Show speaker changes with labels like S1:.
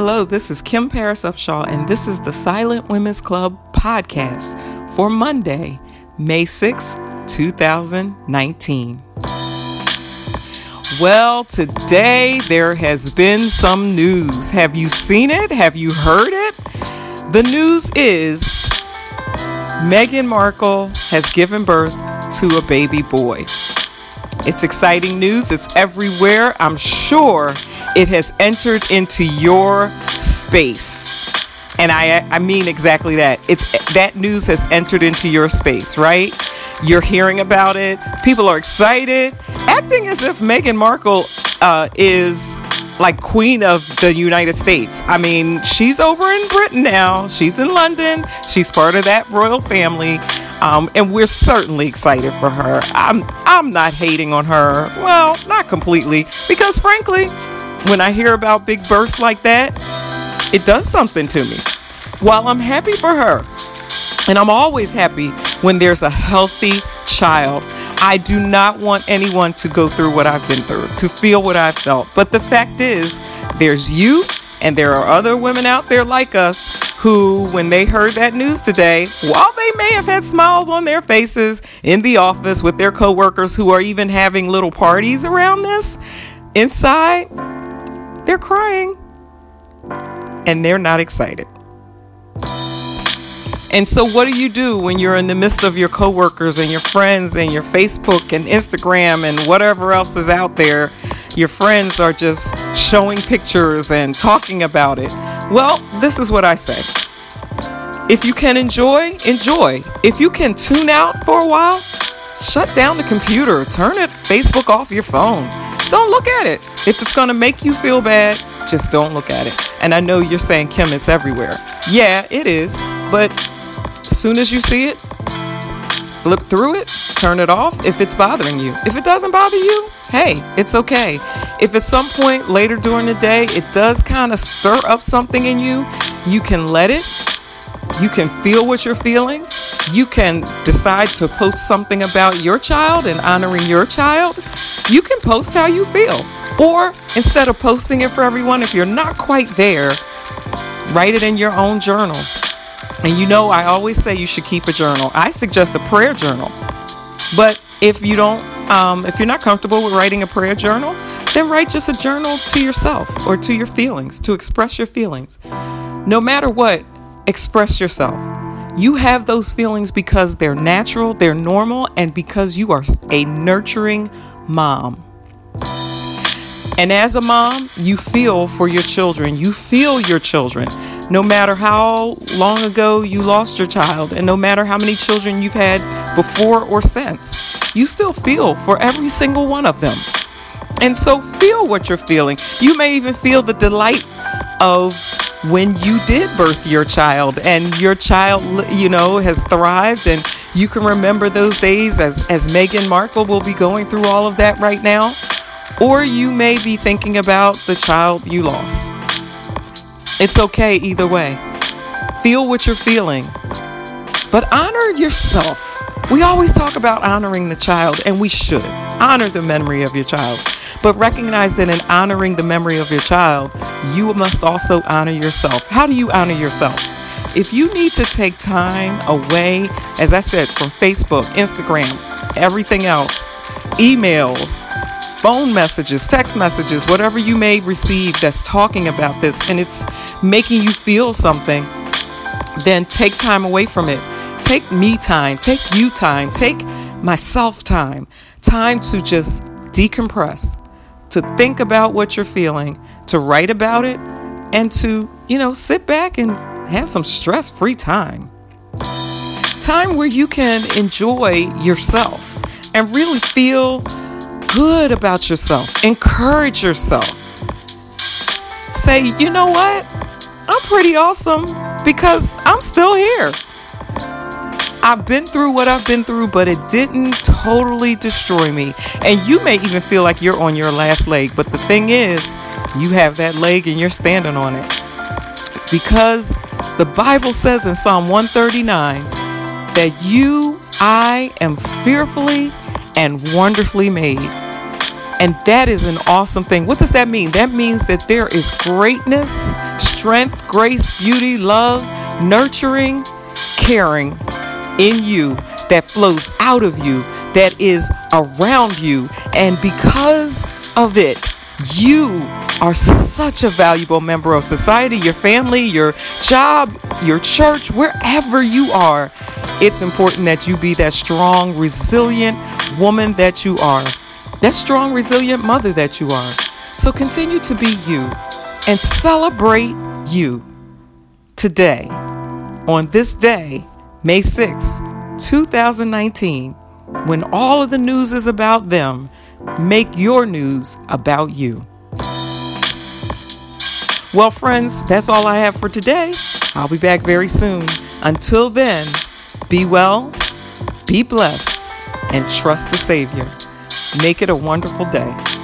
S1: Hello, this is Kim Paris Upshaw, and this is the Silent Women's Club podcast for Monday, May 6, 2019. Well, today there has been some news. Have you seen it? Have you heard it? The news is Meghan Markle has given birth to a baby boy. It's exciting news, it's everywhere. I'm sure it has entered into your space. And I I mean exactly that. It's that news has entered into your space, right? You're hearing about it. People are excited, acting as if Meghan Markle uh, is like queen of the United States. I mean, she's over in Britain now. She's in London. She's part of that royal family. Um, and we're certainly excited for her. I'm I'm not hating on her. Well, not completely, because frankly, when I hear about big bursts like that, it does something to me. While I'm happy for her, and I'm always happy when there's a healthy child. I do not want anyone to go through what I've been through, to feel what I've felt. But the fact is, there's you, and there are other women out there like us who, when they heard that news today, while they may have had smiles on their faces in the office with their coworkers who are even having little parties around this, inside, they're crying and they're not excited. And so, what do you do when you're in the midst of your coworkers and your friends and your Facebook and Instagram and whatever else is out there? Your friends are just showing pictures and talking about it. Well, this is what I say. If you can enjoy, enjoy. If you can tune out for a while, shut down the computer, turn it Facebook off your phone. Don't look at it. If it's going to make you feel bad, just don't look at it. And I know you're saying, Kim, it's everywhere. Yeah, it is. But as soon as you see it, flip through it, turn it off if it's bothering you. If it doesn't bother you, hey, it's okay. If at some point later during the day it does kind of stir up something in you, you can let it. You can feel what you're feeling. You can decide to post something about your child and honoring your child. You can post how you feel. Or instead of posting it for everyone, if you're not quite there, write it in your own journal. And you know, I always say you should keep a journal. I suggest a prayer journal. But if you don't, um, if you're not comfortable with writing a prayer journal, then write just a journal to yourself or to your feelings, to express your feelings. No matter what, express yourself. You have those feelings because they're natural, they're normal, and because you are a nurturing mom. And as a mom, you feel for your children. You feel your children. No matter how long ago you lost your child, and no matter how many children you've had before or since, you still feel for every single one of them. And so feel what you're feeling. You may even feel the delight of when you did birth your child and your child, you know, has thrived and you can remember those days as, as Meghan Markle will be going through all of that right now. Or you may be thinking about the child you lost. It's okay either way. Feel what you're feeling, but honor yourself. We always talk about honoring the child, and we should honor the memory of your child. But recognize that in honoring the memory of your child, you must also honor yourself. How do you honor yourself? If you need to take time away, as I said, from Facebook, Instagram, everything else, emails, phone messages, text messages, whatever you may receive that's talking about this and it's making you feel something, then take time away from it. Take me time, take you time, take myself time, time to just decompress, to think about what you're feeling, to write about it, and to, you know, sit back and have some stress free time. Time where you can enjoy yourself and really feel good about yourself. Encourage yourself. Say, you know what? I'm pretty awesome because I'm still here. I've been through what I've been through, but it didn't totally destroy me. And you may even feel like you're on your last leg, but the thing is, you have that leg and you're standing on it. Because the Bible says in Psalm 139 that you, I, am fearfully and wonderfully made. And that is an awesome thing. What does that mean? That means that there is greatness, strength, grace, beauty, love, nurturing, caring in you that flows out of you, that is around you. And because of it, you are such a valuable member of society, your family, your job, your church, wherever you are. It's important that you be that strong, resilient woman that you are, that strong, resilient mother that you are. So continue to be you and celebrate you today, on this day, May 6, 2019, when all of the news is about them. Make your news about you. Well, friends, that's all I have for today. I'll be back very soon. Until then, be well, be blessed, and trust the Savior. Make it a wonderful day.